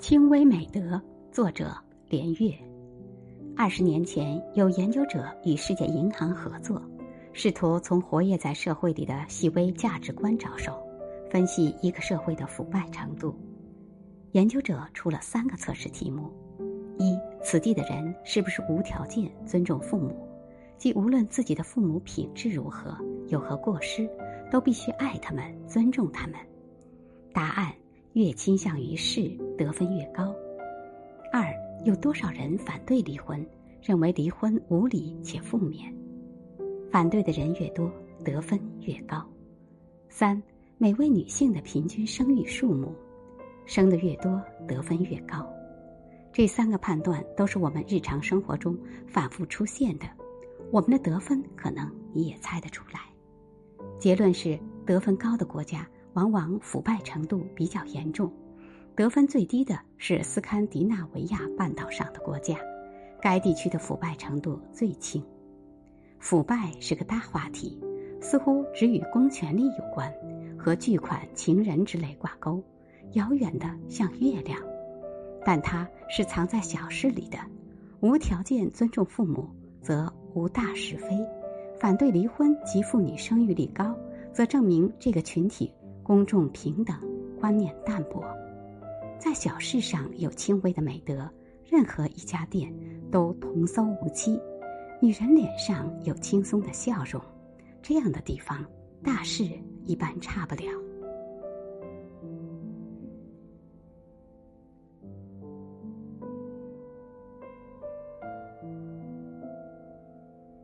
轻微美德，作者连月。二十年前，有研究者与世界银行合作，试图从活跃在社会里的细微价值观着手，分析一个社会的腐败程度。研究者出了三个测试题目：一、此地的人是不是无条件尊重父母，即无论自己的父母品质如何，有何过失，都必须爱他们，尊重他们。答案。越倾向于是，得分越高。二，有多少人反对离婚，认为离婚无理且负面？反对的人越多，得分越高。三，每位女性的平均生育数目，生的越多，得分越高。这三个判断都是我们日常生活中反复出现的，我们的得分可能你也猜得出来。结论是，得分高的国家。往往腐败程度比较严重，得分最低的是斯堪的纳维亚半岛上的国家，该地区的腐败程度最轻。腐败是个大话题，似乎只与公权力有关，和巨款、情人之类挂钩，遥远的像月亮。但它是藏在小事里的。无条件尊重父母，则无大是非；反对离婚及妇女生育率高，则证明这个群体。公众平等观念淡薄，在小事上有轻微的美德，任何一家店都童叟无欺，女人脸上有轻松的笑容，这样的地方大事一般差不了。